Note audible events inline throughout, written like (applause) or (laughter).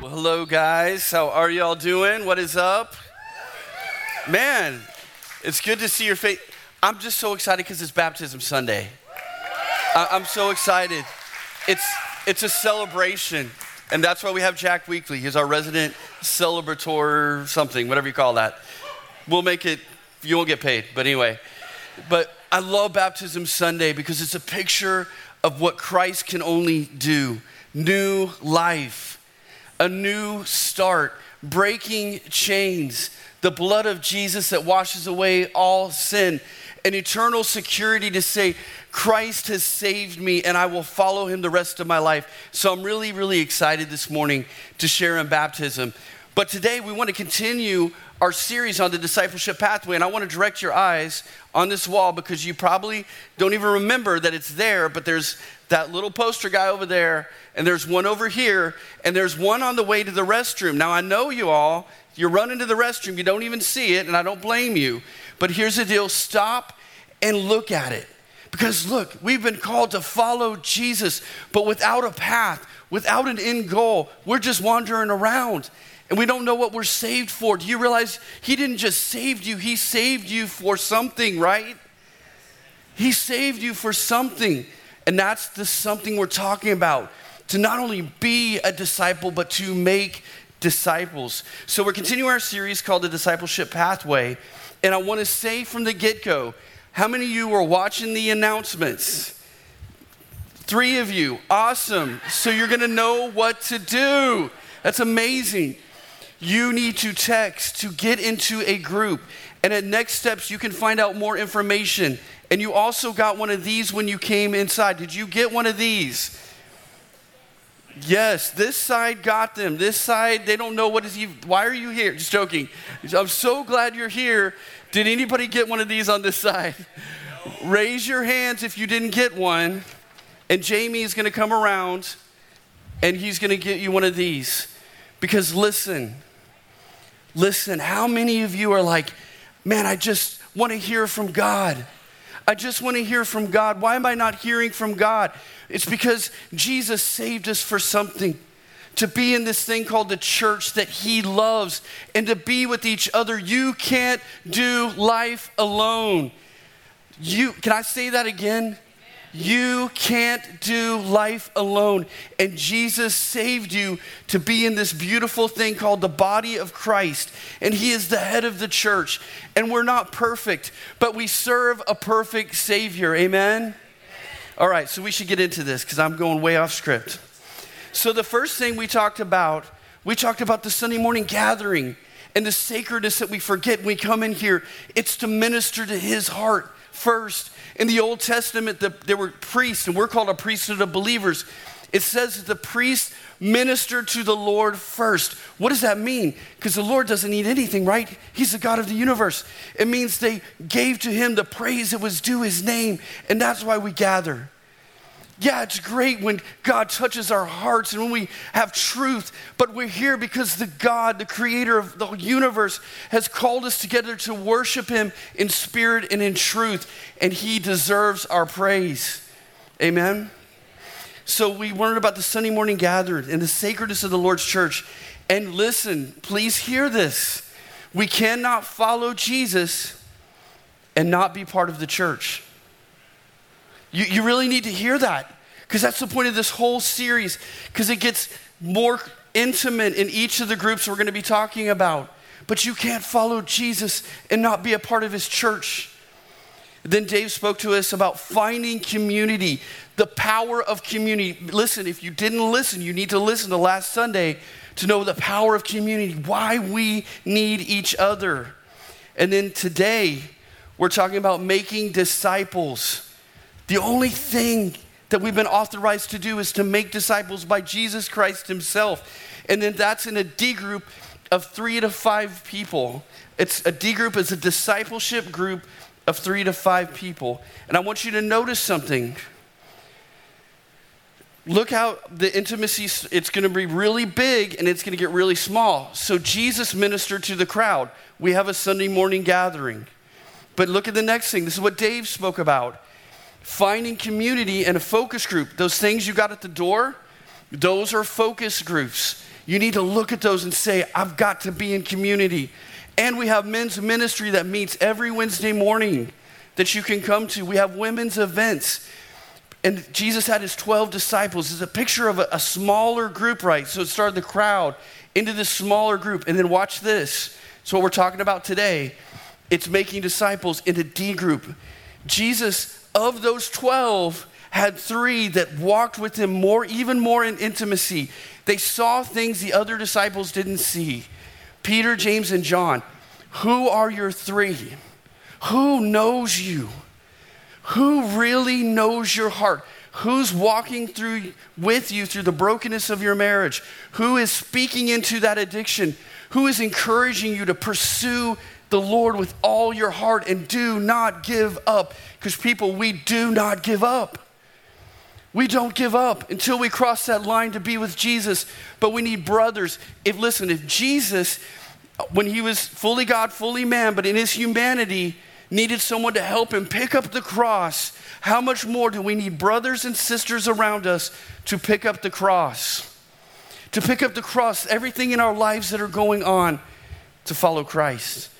Well, hello, guys. How are y'all doing? What is up? Man, it's good to see your face. I'm just so excited because it's Baptism Sunday. I- I'm so excited. It's, it's a celebration, and that's why we have Jack Weekly. He's our resident celebrator, something, whatever you call that. We'll make it, you won't get paid, but anyway. But I love Baptism Sunday because it's a picture of what Christ can only do new life, a new start, breaking chains, the blood of Jesus that washes away all sin, an eternal security to say, Christ has saved me and I will follow him the rest of my life. So I'm really, really excited this morning to share in baptism. But today we want to continue our series on the discipleship pathway, and I want to direct your eyes on this wall because you probably don't even remember that it's there, but there's that little poster guy over there, and there's one over here, and there's one on the way to the restroom. Now, I know you all, you're running to the restroom, you don't even see it, and I don't blame you. But here's the deal stop and look at it. Because look, we've been called to follow Jesus, but without a path, without an end goal, we're just wandering around and we don't know what we're saved for. Do you realize He didn't just save you, He saved you for something, right? He saved you for something. And that's the something we're talking about to not only be a disciple, but to make disciples. So we're continuing our series called The Discipleship Pathway. And I want to say from the get go how many of you were watching the announcements? Three of you. Awesome. So you're going to know what to do. That's amazing. You need to text to get into a group. And at next steps, you can find out more information. And you also got one of these when you came inside. Did you get one of these? Yes, this side got them. This side, they don't know what is even, why are you here? Just joking. I'm so glad you're here. Did anybody get one of these on this (laughs) side? Raise your hands if you didn't get one. And Jamie is going to come around and he's going to get you one of these. Because listen, listen, how many of you are like, man, I just want to hear from God? I just want to hear from God. Why am I not hearing from God? It's because Jesus saved us for something. To be in this thing called the church that He loves and to be with each other. You can't do life alone. You, can I say that again? You can't do life alone. And Jesus saved you to be in this beautiful thing called the body of Christ. And He is the head of the church. And we're not perfect, but we serve a perfect Savior. Amen? All right, so we should get into this because I'm going way off script. So, the first thing we talked about, we talked about the Sunday morning gathering and the sacredness that we forget when we come in here. It's to minister to His heart first. In the Old Testament, the, there were priests, and we're called a priesthood of believers. It says that the priests ministered to the Lord first. What does that mean? Because the Lord doesn't need anything, right? He's the God of the universe. It means they gave to him the praise that was due his name, and that's why we gather. Yeah, it's great when God touches our hearts and when we have truth, but we're here because the God, the creator of the universe, has called us together to worship Him in spirit and in truth, and He deserves our praise. Amen? So, we learned about the Sunday morning gathering and the sacredness of the Lord's church. And listen, please hear this. We cannot follow Jesus and not be part of the church. You, you really need to hear that because that's the point of this whole series because it gets more intimate in each of the groups we're going to be talking about. But you can't follow Jesus and not be a part of his church. Then Dave spoke to us about finding community, the power of community. Listen, if you didn't listen, you need to listen to last Sunday to know the power of community, why we need each other. And then today, we're talking about making disciples. The only thing that we've been authorized to do is to make disciples by Jesus Christ Himself. And then that's in a D group of three to five people. It's a D group is a discipleship group of three to five people. And I want you to notice something. Look how the intimacy, it's going to be really big and it's going to get really small. So Jesus ministered to the crowd. We have a Sunday morning gathering. But look at the next thing. This is what Dave spoke about finding community and a focus group. Those things you got at the door, those are focus groups. you need to look at those and say, I've got to be in community. And we have men's ministry that meets every Wednesday morning that you can come to. We have women's events. And Jesus had his 12 disciples. It's a picture of a, a smaller group, right? So it started the crowd into this smaller group. And then watch this. So, what we're talking about today, it's making disciples into D group. Jesus, of those 12, had three that walked with him more, even more in intimacy. They saw things the other disciples didn't see. Peter, James, and John. Who are your three? Who knows you? Who really knows your heart? Who's walking through with you through the brokenness of your marriage? Who is speaking into that addiction? Who is encouraging you to pursue the Lord with all your heart and do not give up? Because, people, we do not give up. We don't give up until we cross that line to be with Jesus. But we need brothers. If listen, if Jesus, when he was fully God, fully man, but in his humanity, needed someone to help him pick up the cross, how much more do we need brothers and sisters around us to pick up the cross? To pick up the cross, everything in our lives that are going on to follow Christ.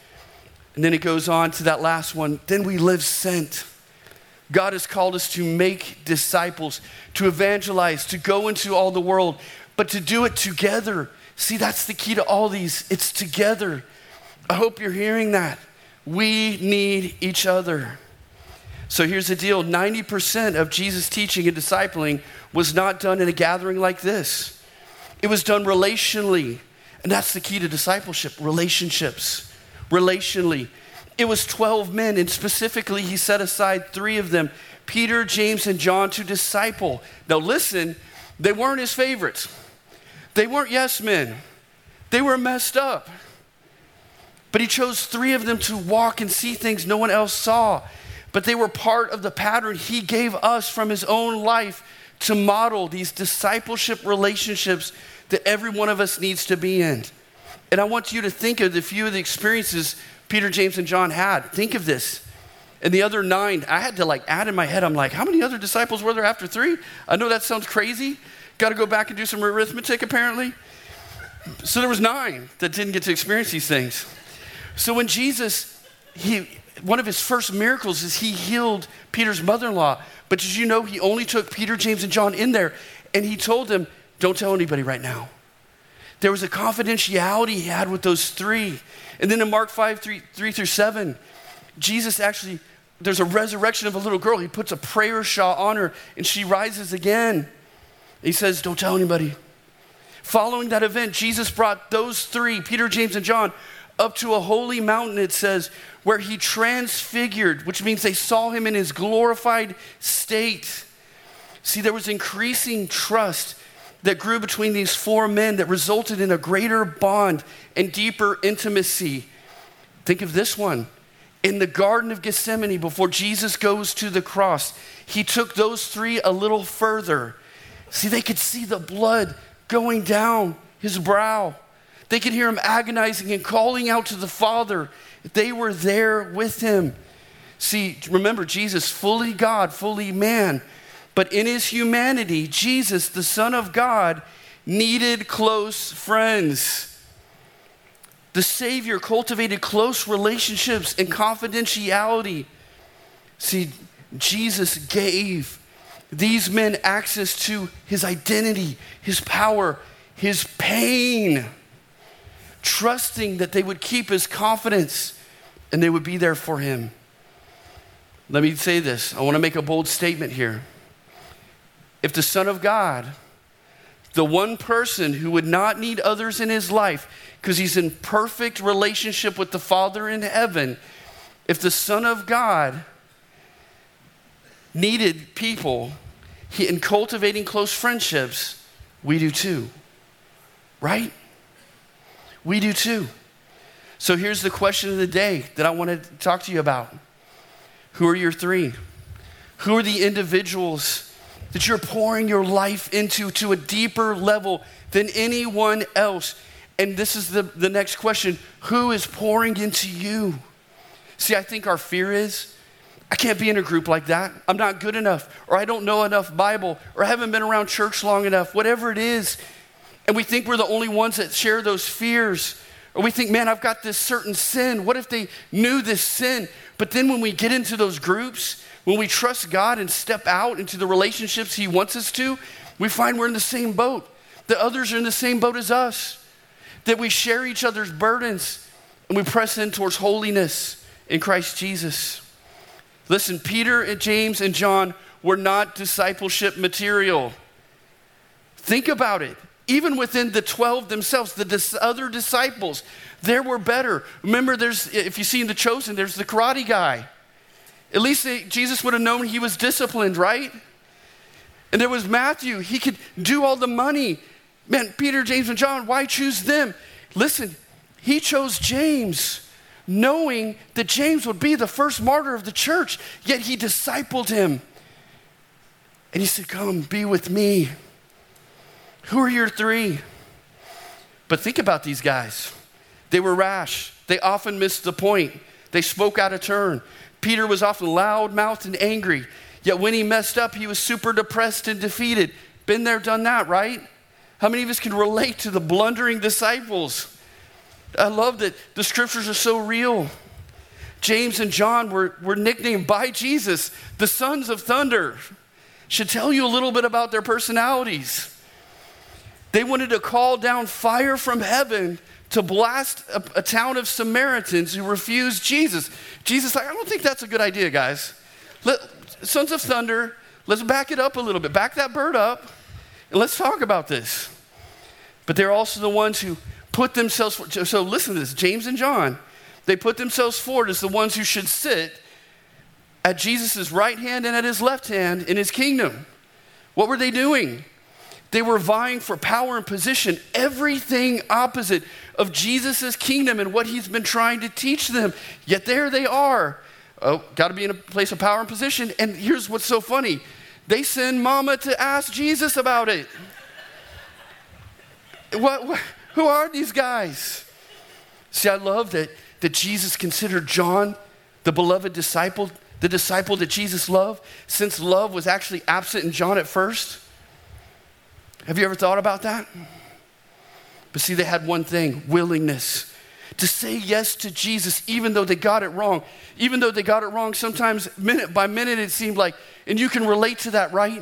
And then it goes on to that last one. Then we live sent. God has called us to make disciples, to evangelize, to go into all the world, but to do it together. See, that's the key to all these. It's together. I hope you're hearing that. We need each other. So here's the deal 90% of Jesus' teaching and discipling was not done in a gathering like this, it was done relationally. And that's the key to discipleship relationships. Relationally. It was 12 men, and specifically, he set aside three of them Peter, James, and John to disciple. Now, listen, they weren't his favorites. They weren't yes men. They were messed up. But he chose three of them to walk and see things no one else saw. But they were part of the pattern he gave us from his own life to model these discipleship relationships that every one of us needs to be in. And I want you to think of the few of the experiences Peter, James, and John had. Think of this. And the other nine, I had to like add in my head, I'm like, how many other disciples were there after three? I know that sounds crazy. Got to go back and do some arithmetic, apparently. So there was nine that didn't get to experience these things. So when Jesus, he, one of his first miracles is he healed Peter's mother-in-law. But did you know he only took Peter, James, and John in there and he told them, don't tell anybody right now. There was a confidentiality he had with those three. And then in Mark 5, 3, 3 through 7, Jesus actually, there's a resurrection of a little girl. He puts a prayer shawl on her and she rises again. He says, Don't tell anybody. Following that event, Jesus brought those three, Peter, James, and John, up to a holy mountain, it says, where he transfigured, which means they saw him in his glorified state. See, there was increasing trust that grew between these four men that resulted in a greater bond and deeper intimacy. Think of this one. In the Garden of Gethsemane, before Jesus goes to the cross, he took those three a little further. See, they could see the blood going down his brow. They could hear him agonizing and calling out to the Father. They were there with him. See, remember, Jesus, fully God, fully man, but in his humanity, Jesus, the Son of God, needed close friends. The Savior cultivated close relationships and confidentiality. See, Jesus gave these men access to his identity, his power, his pain, trusting that they would keep his confidence and they would be there for him. Let me say this I want to make a bold statement here if the Son of God, the one person who would not need others in his life because he's in perfect relationship with the Father in heaven, if the Son of God needed people he, in cultivating close friendships, we do too. Right? We do too. So here's the question of the day that I want to talk to you about Who are your three? Who are the individuals? That you're pouring your life into to a deeper level than anyone else. And this is the, the next question who is pouring into you? See, I think our fear is I can't be in a group like that. I'm not good enough, or I don't know enough Bible, or I haven't been around church long enough, whatever it is. And we think we're the only ones that share those fears. Or we think, man, I've got this certain sin. What if they knew this sin? But then when we get into those groups, when we trust God and step out into the relationships He wants us to, we find we're in the same boat. The others are in the same boat as us. That we share each other's burdens and we press in towards holiness in Christ Jesus. Listen, Peter and James and John were not discipleship material. Think about it. Even within the 12 themselves, the dis- other disciples, there were better. Remember, there's, if you see in The Chosen, there's the karate guy. At least they, Jesus would have known he was disciplined, right? And there was Matthew. He could do all the money. Man, Peter, James, and John, why choose them? Listen, he chose James knowing that James would be the first martyr of the church, yet he discipled him. And he said, Come, be with me. Who are your three? But think about these guys. They were rash, they often missed the point, they spoke out of turn. Peter was often loud mouthed and angry, yet when he messed up, he was super depressed and defeated. Been there, done that, right? How many of us can relate to the blundering disciples? I love that the scriptures are so real. James and John were, were nicknamed by Jesus the sons of thunder. Should tell you a little bit about their personalities. They wanted to call down fire from heaven to blast a, a, town of Samaritans who refused Jesus. Jesus, like, I don't think that's a good idea, guys. Let, sons of thunder, let's back it up a little bit. Back that bird up, and let's talk about this. But they're also the ones who put themselves, so listen to this James and John, they put themselves forward as the ones who should sit at Jesus' right hand and at his left hand in his kingdom. What were they doing? They were vying for power and position, everything opposite of Jesus' kingdom and what he's been trying to teach them. Yet there they are. Oh, got to be in a place of power and position. And here's what's so funny they send mama to ask Jesus about it. what, what, who are these guys? See, I love that, that Jesus considered John the beloved disciple, the disciple that Jesus loved, since love was actually absent in John at first. Have you ever thought about that? But see, they had one thing willingness to say yes to Jesus, even though they got it wrong. Even though they got it wrong, sometimes minute by minute it seemed like, and you can relate to that, right?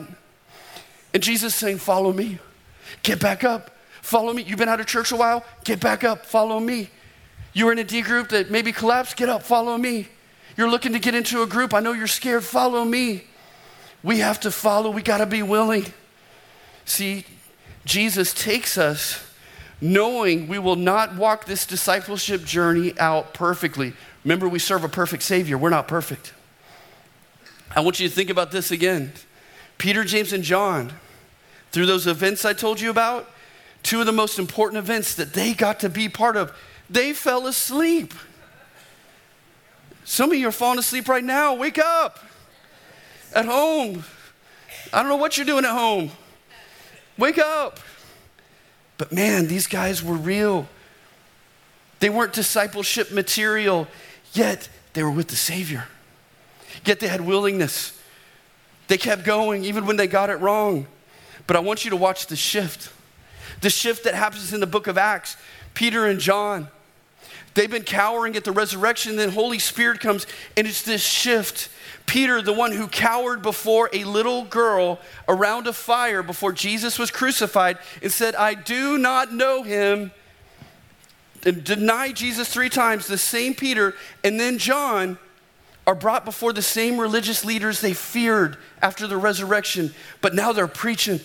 And Jesus saying, Follow me, get back up, follow me. You've been out of church a while, get back up, follow me. You were in a D group that maybe collapsed, get up, follow me. You're looking to get into a group, I know you're scared, follow me. We have to follow, we got to be willing. See, Jesus takes us knowing we will not walk this discipleship journey out perfectly. Remember, we serve a perfect Savior, we're not perfect. I want you to think about this again. Peter, James, and John, through those events I told you about, two of the most important events that they got to be part of, they fell asleep. Some of you are falling asleep right now. Wake up at home. I don't know what you're doing at home. Wake up. But man, these guys were real. They weren't discipleship material, yet they were with the Savior. Yet they had willingness. They kept going even when they got it wrong. But I want you to watch the shift. The shift that happens in the book of Acts. Peter and John, they've been cowering at the resurrection, then Holy Spirit comes, and it's this shift Peter, the one who cowered before a little girl around a fire before Jesus was crucified and said, I do not know him, and denied Jesus three times, the same Peter and then John are brought before the same religious leaders they feared after the resurrection, but now they're preaching.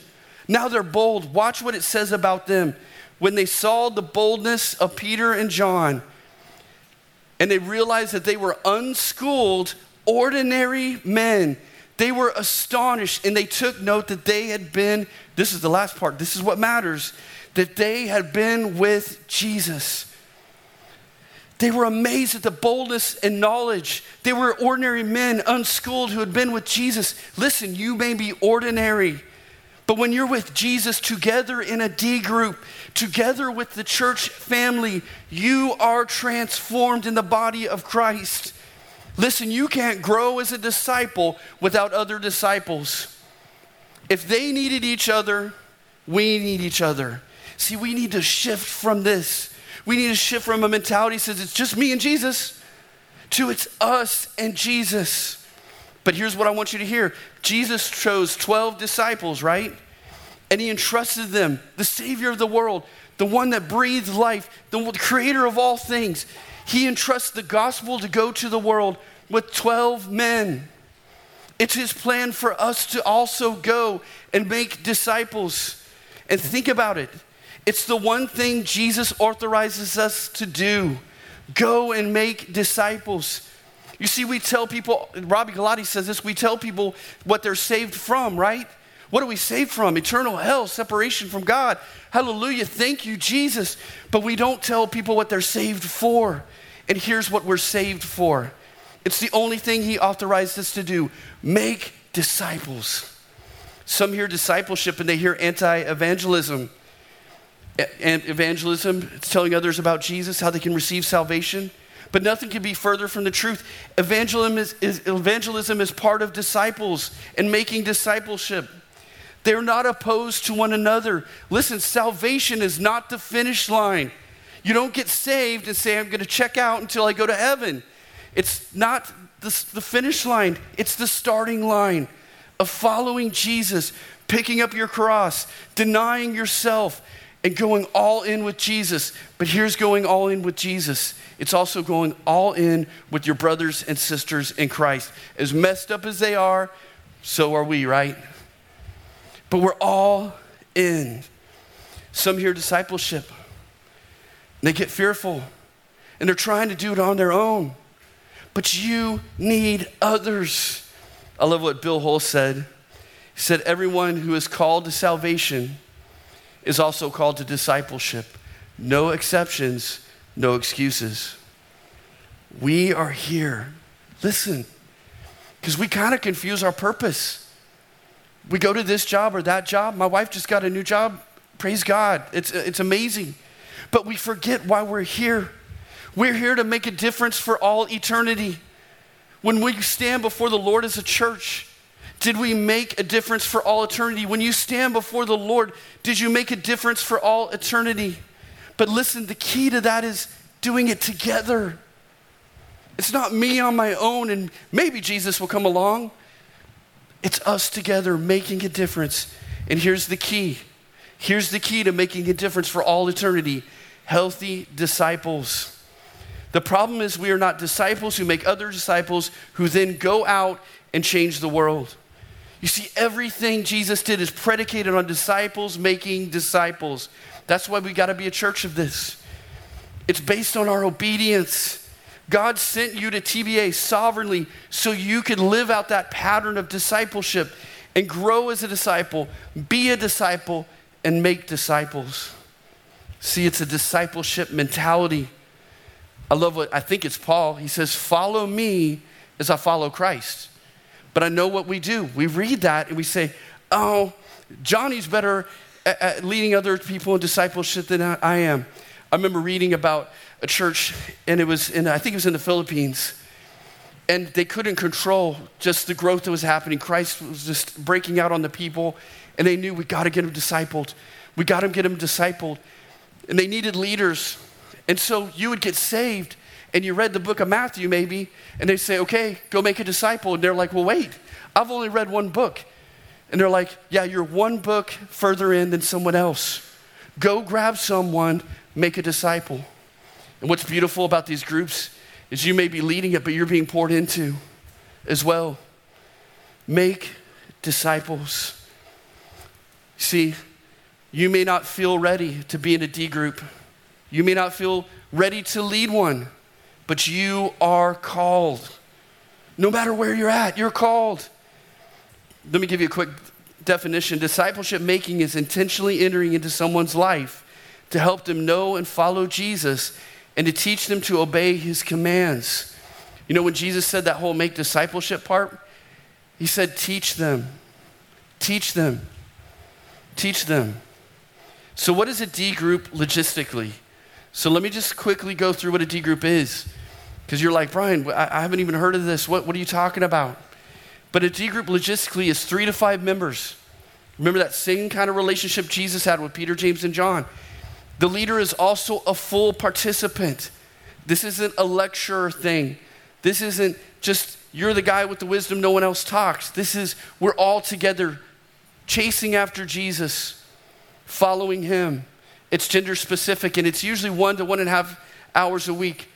Now they're bold. Watch what it says about them. When they saw the boldness of Peter and John, and they realized that they were unschooled ordinary men. They were astonished and they took note that they had been, this is the last part, this is what matters, that they had been with Jesus. They were amazed at the boldness and knowledge. They were ordinary men, unschooled, who had been with Jesus. Listen, you may be ordinary, but when you're with Jesus together in a D group, together with the church family, you are transformed in the body of Christ. Listen, you can't grow as a disciple without other disciples. If they needed each other, we need each other. See, we need to shift from this. We need to shift from a mentality that says it's just me and Jesus to it's us and Jesus. But here's what I want you to hear Jesus chose 12 disciples, right? And he entrusted them, the Savior of the world, the one that breathed life, the creator of all things. He entrusts the gospel to go to the world with 12 men. It's his plan for us to also go and make disciples. And think about it it's the one thing Jesus authorizes us to do go and make disciples. You see, we tell people, Robby Gallaty says this, we tell people what they're saved from, right? What are we saved from? Eternal hell, separation from God. Hallelujah. Thank you, Jesus. But we don't tell people what they're saved for. And here's what we're saved for it's the only thing He authorized us to do make disciples. Some hear discipleship and they hear anti evangelism. And evangelism, it's telling others about Jesus, how they can receive salvation. But nothing can be further from the truth. Evangelism is, is, evangelism is part of disciples and making discipleship. They're not opposed to one another. Listen, salvation is not the finish line. You don't get saved and say, I'm going to check out until I go to heaven. It's not the, the finish line, it's the starting line of following Jesus, picking up your cross, denying yourself, and going all in with Jesus. But here's going all in with Jesus it's also going all in with your brothers and sisters in Christ. As messed up as they are, so are we, right? But we're all in. Some hear discipleship, they get fearful, and they're trying to do it on their own. But you need others. I love what Bill Hull said. He said, Everyone who is called to salvation is also called to discipleship. No exceptions, no excuses. We are here. Listen, because we kind of confuse our purpose. We go to this job or that job. My wife just got a new job. Praise God. It's, it's amazing. But we forget why we're here. We're here to make a difference for all eternity. When we stand before the Lord as a church, did we make a difference for all eternity? When you stand before the Lord, did you make a difference for all eternity? But listen, the key to that is doing it together. It's not me on my own, and maybe Jesus will come along. It's us together making a difference. And here's the key here's the key to making a difference for all eternity healthy disciples. The problem is, we are not disciples who make other disciples who then go out and change the world. You see, everything Jesus did is predicated on disciples making disciples. That's why we got to be a church of this. It's based on our obedience. God sent you to TBA sovereignly so you could live out that pattern of discipleship and grow as a disciple, be a disciple, and make disciples. See, it's a discipleship mentality. I love what I think it's Paul. He says, Follow me as I follow Christ. But I know what we do. We read that and we say, oh, Johnny's better at, leading other people in discipleship than I am. I remember reading about a church, and it was in, I think it was in the Philippines, and they couldn't control just the growth that was happening. Christ was just breaking out on the people, and they knew we got to get them discipled. We got to get them discipled. And they needed leaders. And so you would get saved, and you read the book of Matthew maybe, and they say, okay, go make a disciple. And they're like, well, wait, I've only read one book. And they're like, yeah, you're one book further in than someone else. Go grab someone, make a disciple. And what's beautiful about these groups is you may be leading it, but you're being poured into as well. Make disciples. See, you may not feel ready to be in a D group. You may not feel ready to lead one but you are called. No matter where you're at, you're called. Let me give you a quick definition. Discipleship making is intentionally entering into someone's life to help them know and follow Jesus and to teach them to obey his commands. You know, when Jesus said that whole make discipleship part, he said, teach them, teach them, teach them. So, what is a D group logistically? So let me just quickly go through what a D group is. Because you're like, Brian, I, I haven't even heard of this. What, what are you talking about? But a D group logistically is three to five members Remember that same kind of relationship Jesus had with Peter, James, and John. The leader is also a full participant. This isn't a lecture thing. This isn't just you're the guy with the wisdom, no one else talks. This is we're all together chasing after Jesus, following him. It's gender specific and it's usually one to one and a half hours a week.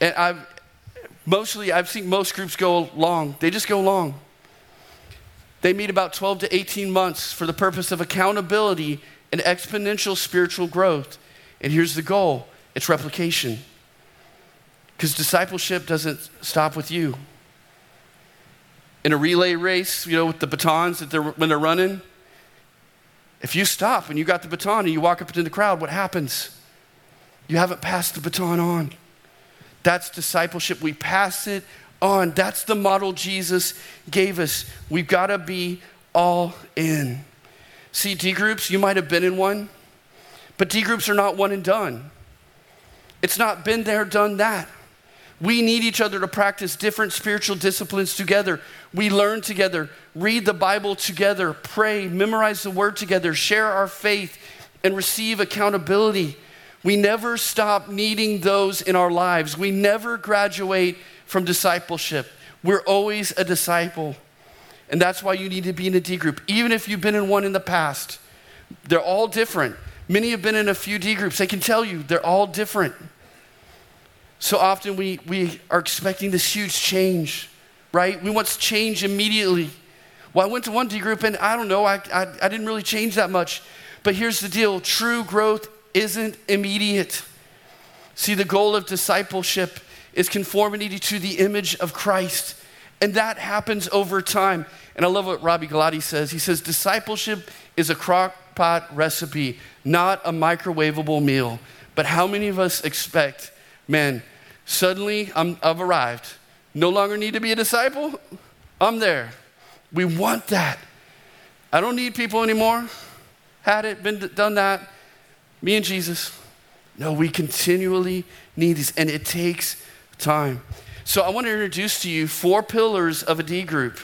And I've mostly, I've seen most groups go long, they just go long. They meet about 12 to 18 months for the purpose of accountability and exponential spiritual growth. And here's the goal it's replication. Because discipleship doesn't stop with you. In a relay race, you know, with the batons that they're, when they're running, if you stop and you got the baton and you walk up into the crowd, what happens? You haven't passed the baton on. That's discipleship. We pass it on. That's the model Jesus gave us. We've got to be all in. See, D groups, you might have been in one, but D groups are not one and done. It's not been there, done that. We need each other to practice different spiritual disciplines together. We learn together, read the Bible together, pray, memorize the word together, share our faith, and receive accountability. We never stop needing those in our lives. We never graduate from discipleship. We're always a disciple. And that's why you need to be in a D group, even if you've been in one in the past. They're all different. Many have been in a few D groups. They can tell you they're all different. So often we, we are expecting this huge change, right? We want change immediately. Well, I went to one D group and I don't know, I, I, I didn't really change that much. But here's the deal true growth isn't immediate. See, the goal of discipleship is conformity to the image of Christ. And that happens over time. And I love what Robby Gallaty says. He says, Discipleship is a crock pot recipe, not a microwavable meal. But how many of us expect, man, suddenly i have arrived. No longer need to be a disciple? I'm there. We want that. I don't need people anymore. Had it, been done that. Me and Jesus. No, we continually need these, and it takes time. So I want to introduce to you four pillars of a D group.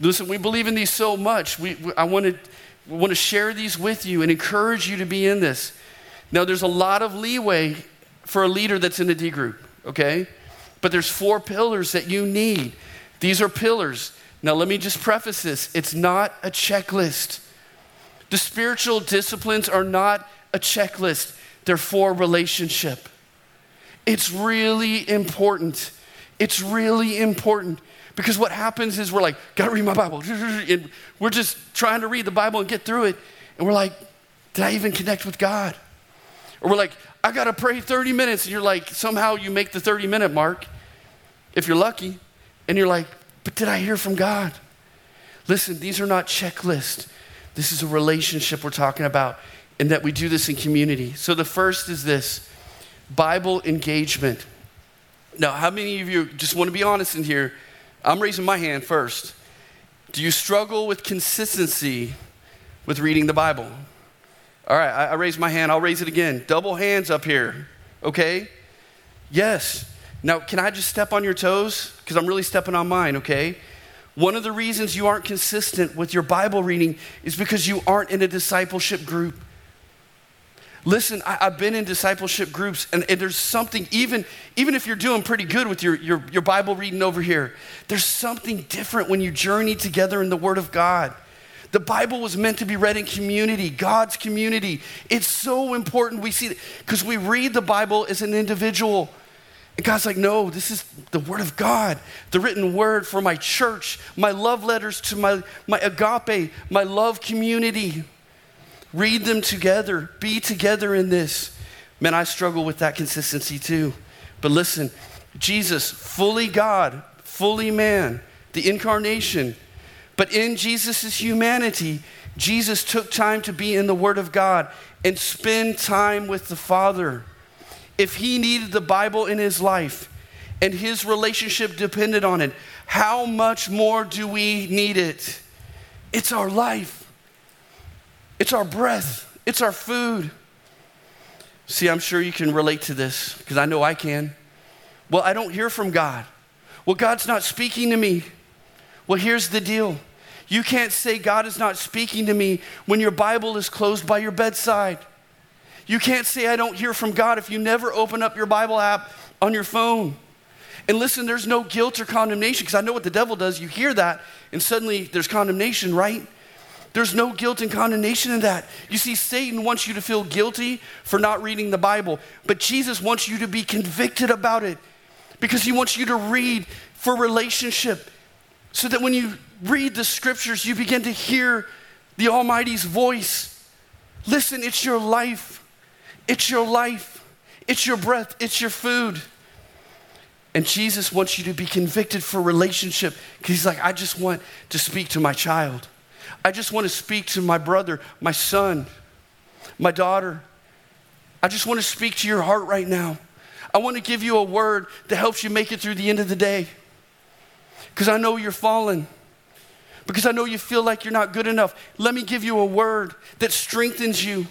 Listen, we believe in these so much. We, we, I want to, want to share these with you and encourage you to be in this. Now, there's a lot of leeway for a leader that's in a D group, okay? But there's four pillars that you need. These are pillars. Now, let me just preface this it's not a checklist. The spiritual disciplines are not a checklist, they're for relationship. It's really important. It's really important because what happens is we're like, gotta read my Bible. And we're just trying to read the Bible and get through it. And we're like, did I even connect with God? Or we're like, I gotta pray 30 minutes. And you're like, somehow you make the 30 minute mark, if you're lucky. And you're like, but did I hear from God? Listen, these are not checklists. This is a relationship we're talking about, and that we do this in community. So the first is this Bible engagement. Now, how many of you just want to be honest in here? I'm raising my hand first. Do you struggle with consistency with reading the Bible? All right, I, I raise my hand. I'll raise it again. Double hands up here, okay? Yes. Now, can I just step on your toes? Because I'm really stepping on mine, okay? One of the reasons you aren't consistent with your Bible reading is because you aren't in a discipleship group. Listen, I, have been in discipleship groups, and, and, there's something, even, even if you're doing pretty good with your, your, your Bible reading over here, there's something different when you journey together in the Word of God. The Bible was meant to be read in community, God's community. It's so important we see because we read the Bible as an individual. And God's like, no, this is the Word of God, the written word for my church, my love letters to my, my agape, my love community. Read them together. Be together in this. Man, I struggle with that consistency too. But listen, Jesus, fully God, fully man, the incarnation. But in Jesus' humanity, Jesus took time to be in the Word of God and spend time with the Father. If he needed the Bible in his life and his relationship depended on it, how much more do we need it? It's our life. It's our breath, it's our food. See, I'm sure you can relate to this because I know I can. Well, I don't hear from God. Well, God's not speaking to me. Well, here's the deal You can't say God is not speaking to me when your Bible is closed by your bedside. You can't say I don't hear from God if you never open up your Bible app on your phone. And listen, there's no guilt or condemnation because I know what the devil does. You hear that, and suddenly there's condemnation, right? There's no guilt and condemnation in that. You see, Satan wants you to feel guilty for not reading the Bible, but Jesus wants you to be convicted about it because he wants you to read for relationship so that when you read the scriptures, you begin to hear the Almighty's voice. Listen, it's your life. It's your life. It's your breath. It's your food. And Jesus wants you to be convicted for relationship because he's like, I just want to speak to my child. I just want to speak to my brother, my son, my daughter. I just want to speak to your heart right now. I want to give you a word that helps you make it through the end of the day. Because I know you're fallen. Because I know you feel like you're not good enough. Let me give you a word that strengthens you,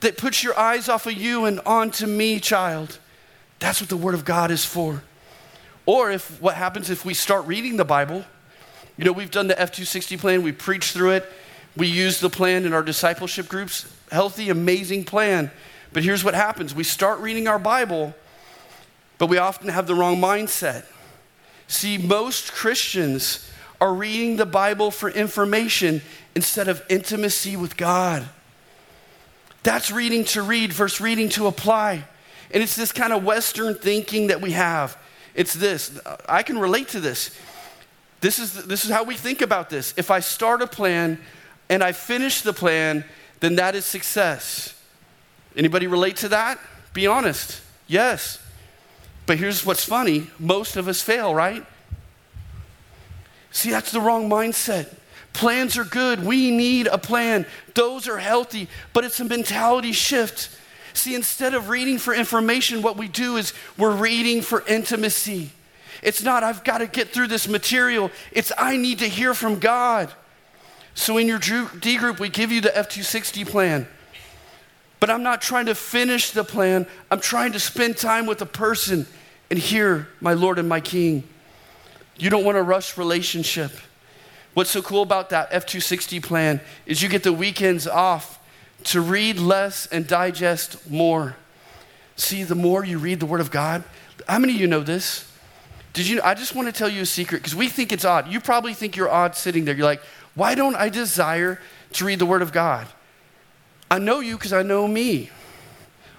that puts your eyes off of you and onto me, child. That's what the Word of God is for. Or if what happens if we start reading the Bible you know, we've done the F 260 plan, we preached through it, we use the plan in our discipleship groups. Healthy, amazing plan. But here's what happens we start reading our Bible, but we often have the wrong mindset. See, most Christians are reading the Bible for information instead of intimacy with God. That's reading to read versus reading to apply. And it's this kind of Western thinking that we have. It's this. I can relate to this. This is, this is how we think about this. If I start a plan and I finish the plan, then that is success. Anybody relate to that? Be honest. Yes. But here's what's funny most of us fail, right? See, that's the wrong mindset. Plans are good. We need a plan. Those are healthy, but it's a mentality shift. See, instead of reading for information, what we do is we're reading for intimacy. It's not, I've got to get through this material. It's, I need to hear from God. So in your D group, we give you the F 260 plan. But I'm not trying to finish the plan, I'm trying to spend time with a person and hear my Lord and my King. You don't want to rush relationship. What's so cool about that F 260 plan is you get the weekends off to read less and digest more. See, the more you read the Word of God, how many of you know this? Did you? I just want to tell you a secret because we think it's odd. You probably think you're odd sitting there. You're like, why don't I desire to read the Word of God? I know you because I know me.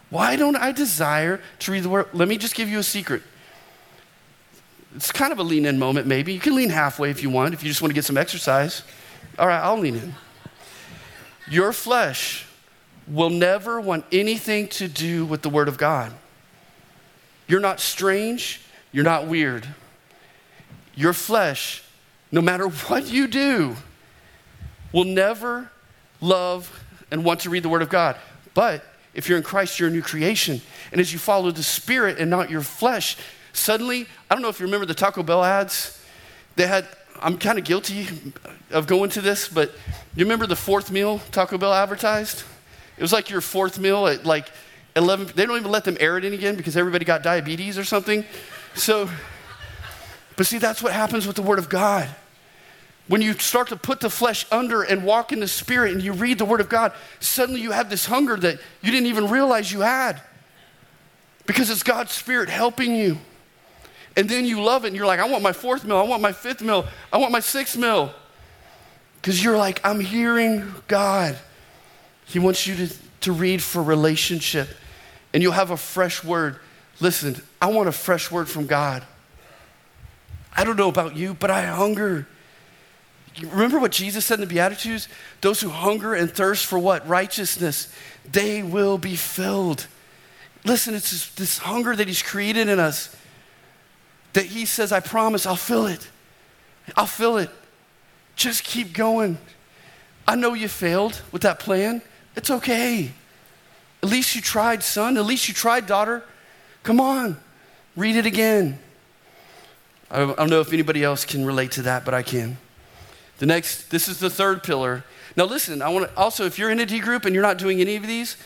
Why don't I desire to read the Word? Let me just give you a secret. It's kind of a lean in moment, maybe. You can lean halfway if you want, if you just want to get some exercise. All right, I'll lean in. Your flesh will never want anything to do with the Word of God. You're not strange. You're not weird. Your flesh, no matter what you do, will never love and want to read the Word of God. But if you're in Christ, you're a new creation. And as you follow the Spirit and not your flesh, suddenly, I don't know if you remember the Taco Bell ads. They had, I'm kind of guilty of going to this, but you remember the fourth meal Taco Bell advertised? It was like your fourth meal at like 11, they don't even let them air it in again because everybody got diabetes or something. So, but see, that's what happens with the Word of God. When you start to put the flesh under and walk in the Spirit and you read the Word of God, suddenly you have this hunger that you didn't even realize you had because it's God's Spirit helping you. And then you love it and you're like, I want my fourth meal, I want my fifth meal, I want my sixth meal. Because you're like, I'm hearing God. He wants you to, to read for relationship, and you'll have a fresh word. Listen, I want a fresh word from God. I don't know about you, but I hunger. Remember what Jesus said in the Beatitudes? Those who hunger and thirst for what? Righteousness, they will be filled. Listen, it's this, hunger that He's created in us that He says, I promise I'll fill it. I'll fill it. Just keep going. I know you failed with that plan. It's okay. At least you tried, son. At least you tried, daughter. Come on, read it again. I don't know if anybody else can relate to that, but I can. The next, this is the third pillar. Now, listen, I want to also, if you're in a D group and you're not doing any of these,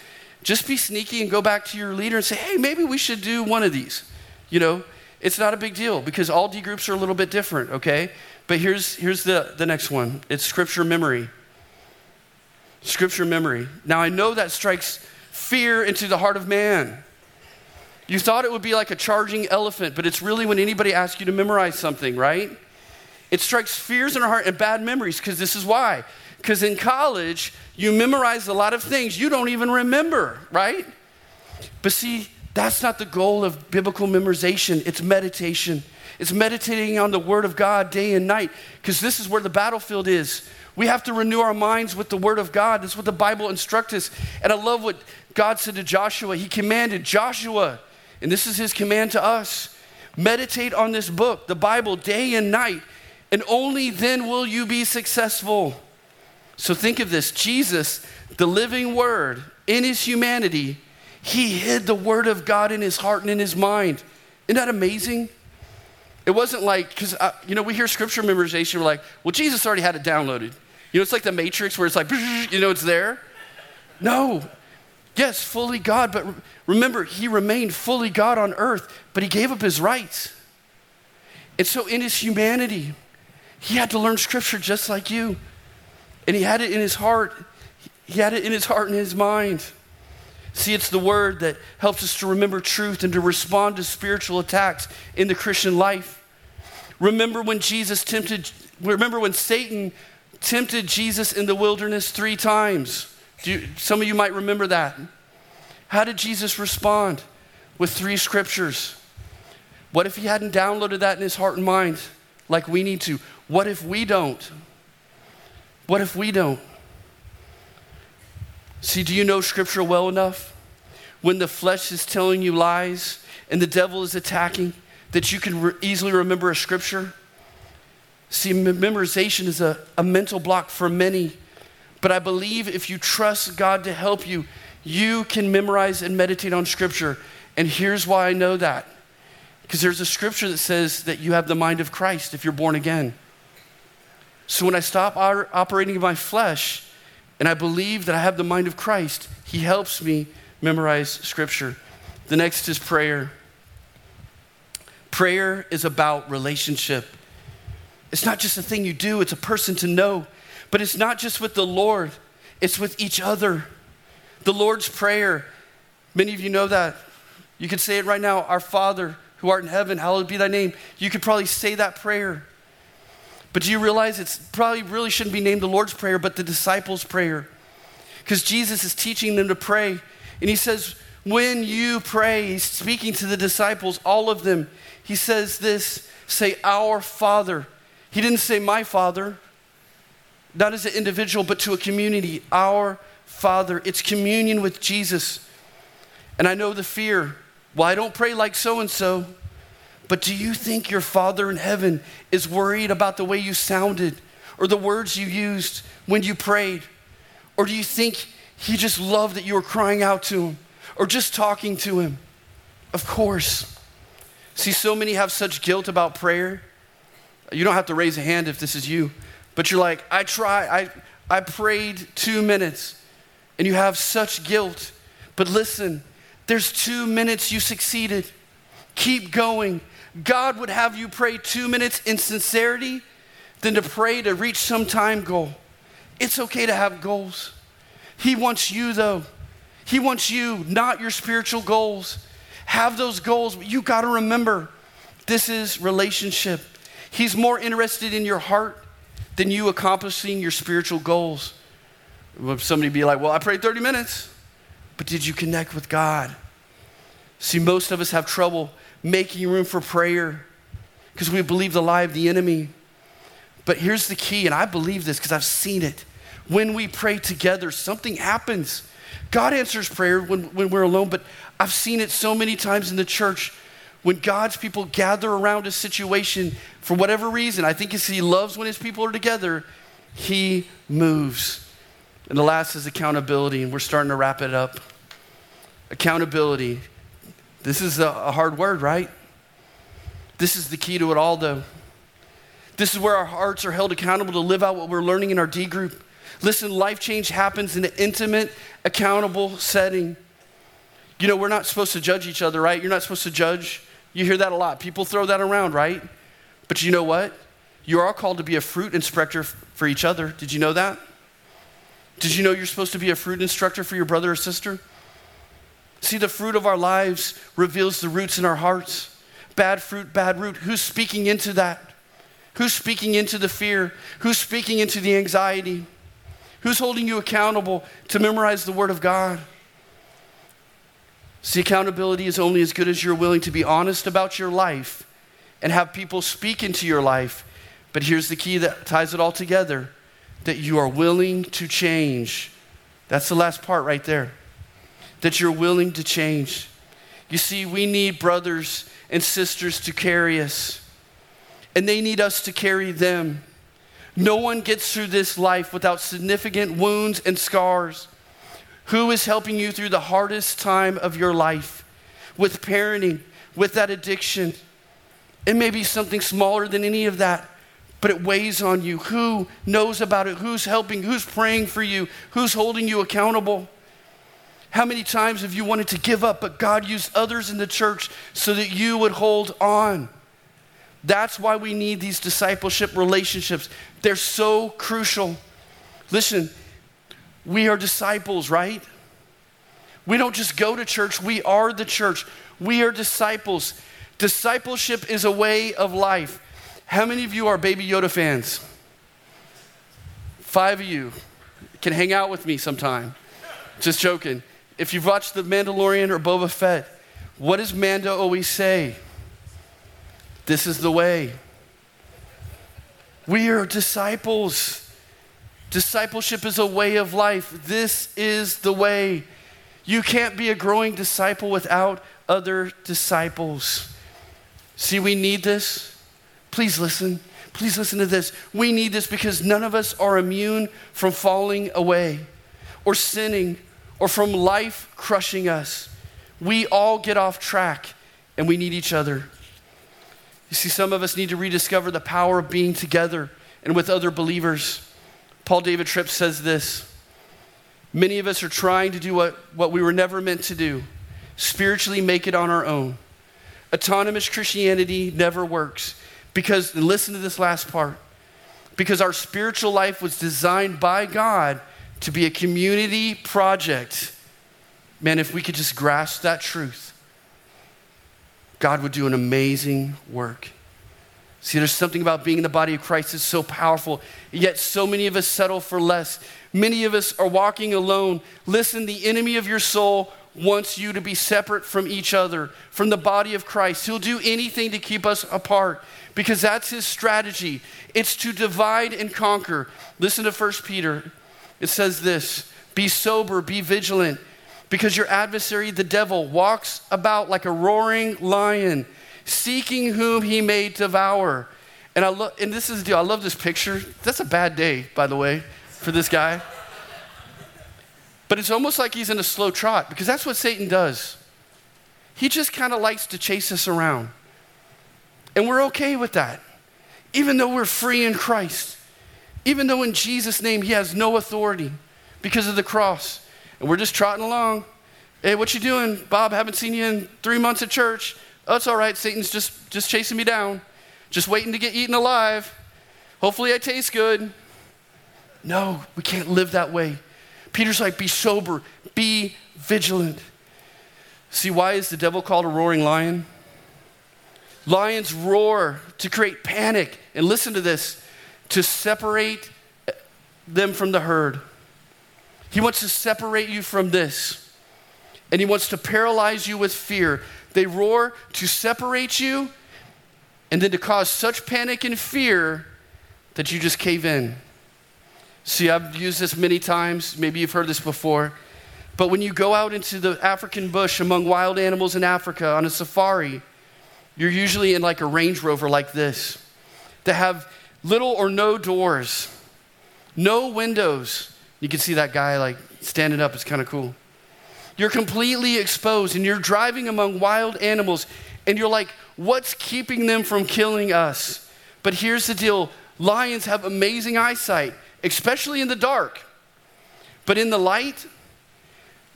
just be sneaky and go back to your leader and say, hey, maybe we should do one of these. You know, it's not a big deal because all D groups are a little bit different, okay? But here's, here's the, the next one it's scripture memory. Scripture memory. Now, I know that strikes fear into the heart of man. You thought it would be like a charging elephant, but it's really when anybody asks you to memorize something, right? It strikes fears in our heart and bad memories because this is why. Because in college, you memorize a lot of things you don't even remember, right? But see, that's not the goal of biblical memorization, it's meditation. It's meditating on the Word of God day and night because this is where the battlefield is. We have to renew our minds with the Word of God. That's what the Bible instructs us. And I love what God said to Joshua. He commanded Joshua, and this is his command to us meditate on this book, the Bible, day and night, and only then will you be successful. So think of this Jesus, the living Word, in his humanity, he hid the Word of God in his heart and in his mind. Isn't that amazing? It wasn't like, because, uh, you know, we hear scripture memorization, we're like, well, Jesus already had it downloaded. You know, it's like the Matrix where it's like, (laughs) you know, it's there. No. Yes, fully God, but remember, he remained fully God on earth, but he gave up his rights. And so in his humanity, he had to learn scripture just like you. And he had it in his heart. He had it in his heart and his mind. See, it's the word that helps us to remember truth and to respond to spiritual attacks in the Christian life. Remember when Jesus tempted, remember when Satan tempted Jesus in the wilderness three times? You, some of you might remember that. How did Jesus respond? With three scriptures. What if he hadn't downloaded that in his heart and mind like we need to? What if we don't? What if we don't? See, do you know Scripture well enough? When the flesh is telling you lies and the devil is attacking, that you can re- easily remember a Scripture? See, memorization is a, a mental block for many, but I believe if you trust God to help you, you can memorize and meditate on Scripture. And here's why I know that. Because there's a scripture that says that you have the mind of Christ if you're born again. So when I stop operating in my flesh, and I believe that I have the mind of Christ, He helps me memorize Scripture. The next is prayer. Prayer is about relationship. It's not just a thing you do, it's a person to know. But it's not just with the Lord, it's with each other. The Lord's Prayer, many of you know that. You can say it right now Our Father who art in heaven, hallowed be thy name. You could probably say that prayer. But do you realize it's probably really shouldn't be named the Lord's Prayer, but the disciples' prayer? Because Jesus is teaching them to pray. And he says, when you pray, he's speaking to the disciples, all of them, he says this say, Our Father. He didn't say, My Father, not as an individual, but to a community. Our Father. It's communion with Jesus. And I know the fear. Well, I don't pray like so and so. But do you think your Father in heaven is worried about the way you sounded or the words you used when you prayed? Or do you think He just loved that you were crying out to Him or just talking to Him? Of course. See, so many have such guilt about prayer. You don't have to raise a hand if this is you, but you're like, I try, I, I prayed two minutes, and you have such guilt. But listen, there's two minutes you succeeded. Keep going. God would have you pray two minutes in sincerity than to pray to reach some time goal. It's okay to have goals. He wants you, though. He wants you, not your spiritual goals. Have those goals, but you got to remember this is relationship. He's more interested in your heart than you accomplishing your spiritual goals. Somebody be like, Well, I prayed 30 minutes, but did you connect with God? See, most of us have trouble making room for prayer because we believe the lie of the enemy. But here's the key, and I believe this because I've seen it. When we pray together, something happens. God answers prayer when, when we're alone, but I've seen it so many times in the church when God's people gather around a situation for whatever reason. I think He loves when His people are together, He moves. And the last is accountability, and we're starting to wrap it up. Accountability. This is a hard word, right? This is the key to it all, though. This is where our hearts are held accountable to live out what we're learning in our D group. Listen, life change happens in an intimate, accountable setting. You know, we're not supposed to judge each other, right? You're not supposed to judge. You hear that a lot. People throw that around, right? But you know what? you are called to be a fruit inspector for each other. Did you know that? Did you know you're supposed to be a fruit instructor for your brother or sister? See, the fruit of our lives reveals the roots in our hearts. Bad fruit, bad root. Who's speaking into that? Who's speaking into the fear? Who's speaking into the anxiety? Who's holding you accountable to memorize the Word of God? See, accountability is only as good as you're willing to be honest about your life and have people speak into your life. But here's the key that ties it all together that you are willing to change. That's the last part right there. That you're willing to change. You see, we need brothers and sisters to carry us, and they need us to carry them. No one gets through this life without significant wounds and scars. Who is helping you through the hardest time of your life? With parenting, with that addiction. It may be something smaller than any of that, but it weighs on you. Who knows about it? Who's helping? Who's praying for you? Who's holding you accountable? How many times have you wanted to give up, but God used others in the church so that you would hold on? That's why we need these discipleship relationships. They're so crucial. Listen, we are disciples, right? We don't just go to church, we are the church. We are disciples. Discipleship is a way of life. How many of you are Baby Yoda fans? Five of you can hang out with me sometime. Just joking. If you've watched The Mandalorian or Boba Fett, what does Mando always say? This is the way. We are disciples. Discipleship is a way of life. This is the way. You can't be a growing disciple without other disciples. See, we need this. Please listen. Please listen to this. We need this because none of us are immune from falling away or sinning or from life crushing us. We all get off track and we need each other. You see, some of us need to rediscover the power of being together and with other believers. Paul David Tripp says this Many of us are trying to do what, what we were never meant to do spiritually make it on our own. Autonomous Christianity never works because, listen to this last part, because our spiritual life was designed by God to be a community project. Man, if we could just grasp that truth, God would do an amazing work. See, there's something about being in the body of Christ that's so powerful, yet so many of us settle for less. Many of us are walking alone. Listen, the enemy of your soul wants you to be separate from each other, from the body of Christ. He'll do anything to keep us apart because that's his strategy. It's to divide and conquer. Listen to 1 Peter. It says this Be sober, be vigilant because your adversary, the devil, walks about like a roaring lion, seeking whom he may devour. And I love, and this is the deal. I love this picture. That's a bad day, by the way, for this guy. But it's almost like he's in a slow trot because that's what Satan does. He just kind of likes to chase us around. And we're okay with that, even though we're free in Christ, even though in Jesus' name he has no authority because of the cross and we're just trotting along. Hey, what you doing? Bob, haven't seen you in three months at church. Oh, it's all right. Satan's just, just chasing me down, just waiting to get eaten alive. Hopefully I taste good. No, we can't live that way. Peter's like, be sober, be vigilant. See, why is the devil called a roaring lion? Lions roar to create panic. And listen to this to separate them from the herd. He wants to separate you from this. And he wants to paralyze you with fear. They roar to separate you and then to cause such panic and fear that you just cave in. See, I've used this many times. Maybe you've heard this before. But when you go out into the African bush among wild animals in Africa on a safari, you're usually in like a Range Rover like this that have little or no doors, no windows, you can see that guy like standing up, it's kind of cool. You're completely exposed and you're driving among wild animals, and you're like, what's keeping them from killing us? But here's the deal lions have amazing eyesight, especially in the dark. But in the light,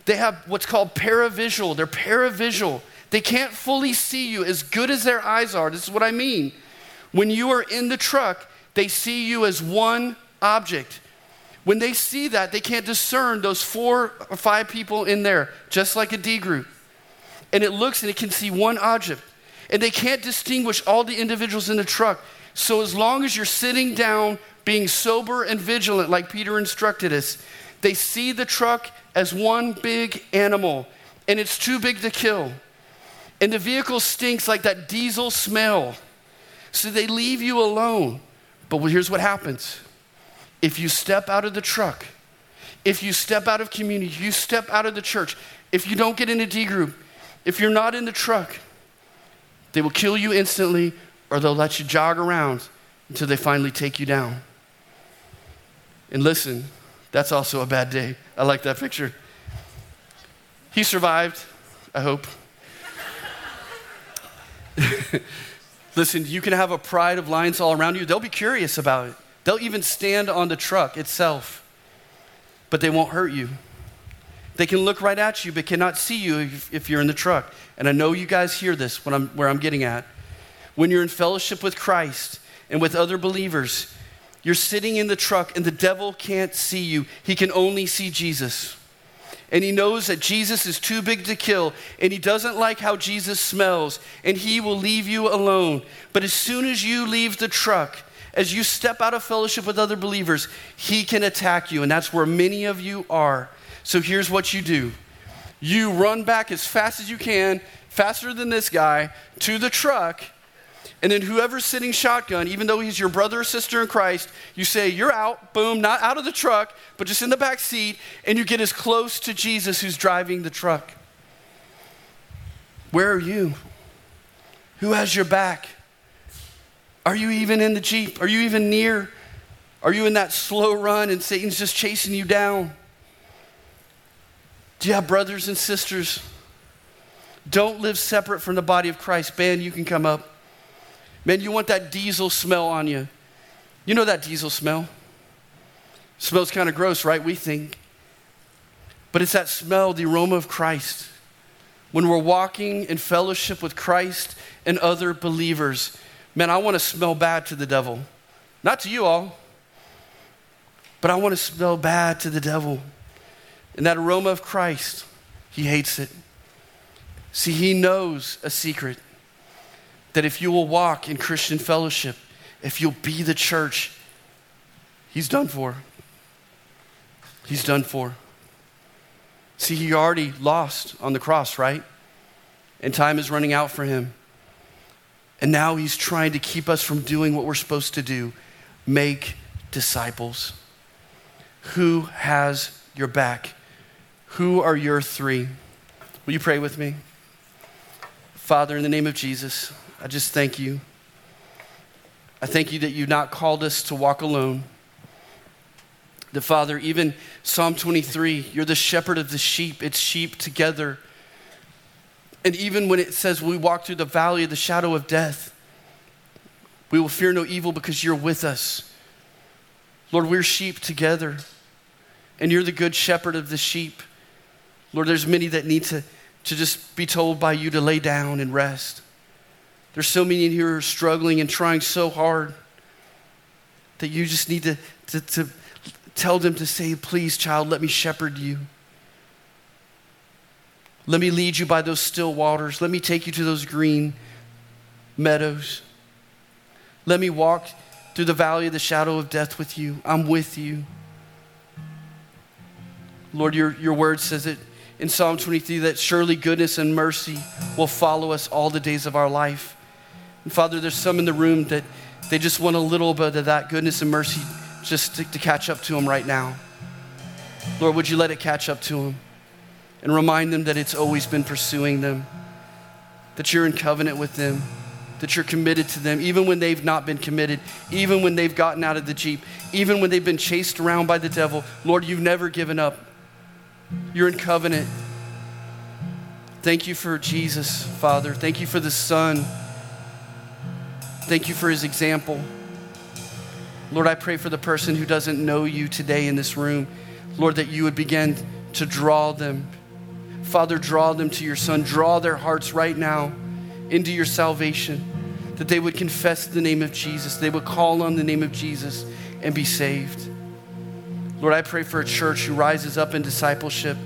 they have what's called paravisual. They're paravisual. They can't fully see you as good as their eyes are. This is what I mean. When you are in the truck, They see you as one object. When they see that, they can't discern those four or five people in there, just like a D group. And it looks and it can see one object. And they can't distinguish all the individuals in the truck. So as long as you're sitting down, being sober and vigilant, like Peter instructed us, they see the truck as one big animal, and it's too big to kill. And the vehicle stinks like that diesel smell. So they leave you alone. But here's what happens if you step out of the truck, if you step out of community, you step out of the church, if you don't get in a D group, if you're not in the truck, they will kill you instantly or they'll let you jog around until they finally take you down. And listen, that's also a bad day. I like that picture. He survived, I hope. (laughs) Listen, you can have a pride of lions all around you. They'll be curious about it. They'll even stand on the truck itself, but they won't hurt you. They can look right at you, but cannot see you if, if you're in the truck. And I know you guys hear this when I'm, where I'm getting at. When you're in fellowship with Christ and with other believers, you're sitting in the truck and the devil can't see you. He can only see Jesus and he knows that Jesus is too big to kill, and he doesn't like how Jesus smells, and he will leave you alone. But as soon as you leave the truck, as you step out of fellowship with other believers, he can attack you, and that's where many of you are. So here's what you do you run back as fast as you can, faster than this guy, to the truck and then whoever's sitting shotgun, even though he's your brother or sister in Christ, you say, You're out, boom, not out of the truck, but just in the back seat, and you get as close to Jesus who's driving the truck. Where are you? Who has your back? Are you even in the Jeep? Are you even near? Are you in that slow run and Satan's just chasing you down? Do you have brothers and sisters? Don't live separate from the body of Christ. Man, you can come up. Man, you want that diesel smell on you. You know that diesel smell? Smells kind of gross, right? We think. But it's that smell, the aroma of Christ. When we're walking in fellowship with Christ and other believers, man, I want to smell bad to the devil. Not to you all, but I want to smell bad to the devil. And that aroma of Christ, he hates it. See, he knows a secret that if you will walk in Christian fellowship, if you'll be the church, he's done for. He's done for. See, he already lost on the cross, right? And time is running out for him. And now he's trying to keep us from doing what we're supposed to do make disciples. Who has your back? Who are your three? Will you pray with me? Father, in the name of Jesus, I just thank you. I thank you that you've not called us to walk alone. The Father, even Psalm 23, you're the shepherd of the sheep. It's sheep together. And even when it says we walk through the valley of the shadow of death, we will fear no evil because you're with us. Lord, we're sheep together. And you're the good shepherd of the sheep. Lord, there's many that need to, to just be told by you to lay down and rest. There's so many in here who are struggling and trying so hard that you just need to, to, to tell them to say, Please, child, let me shepherd you. Let me lead you by those still waters. Let me take you to those green meadows. Let me walk through the valley of the shadow of death with you. I'm with you. Lord, your, your word says it in Psalm 23 that surely goodness and mercy will follow us all the days of our life. And Father, there's some in the room that they just want a little bit of that goodness and mercy just to, to catch up to them right now. Lord, would you let it catch up to them and remind them that it's always been pursuing them, that you're in covenant with them, that you're committed to them, even when they've not been committed, even when they've gotten out of the Jeep, even when they've been chased around by the devil. Lord, you've never given up. You're in covenant. Thank you for Jesus, Father. Thank you for the Son. Thank you for his example. Lord, I pray for the person who doesn't know you today in this room. Lord, that you would begin to draw them. Father, draw them to your son. Draw their hearts right now into your salvation. that they would confess the name of Jesus, they would call on the name of Jesus and be saved. Lord, I pray for a church who rises up in discipleship,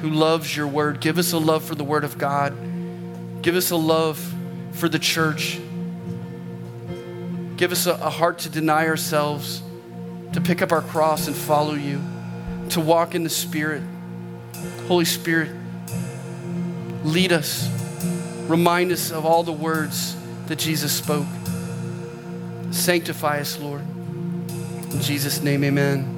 who loves your word. Give us a love for the word of God. Give us a love for the church. Give us a, a heart to deny ourselves, to pick up our cross and follow you, to walk in the Spirit. Holy Spirit, lead us. Remind us of all the words that Jesus spoke. Sanctify us, Lord. In Jesus' name, amen.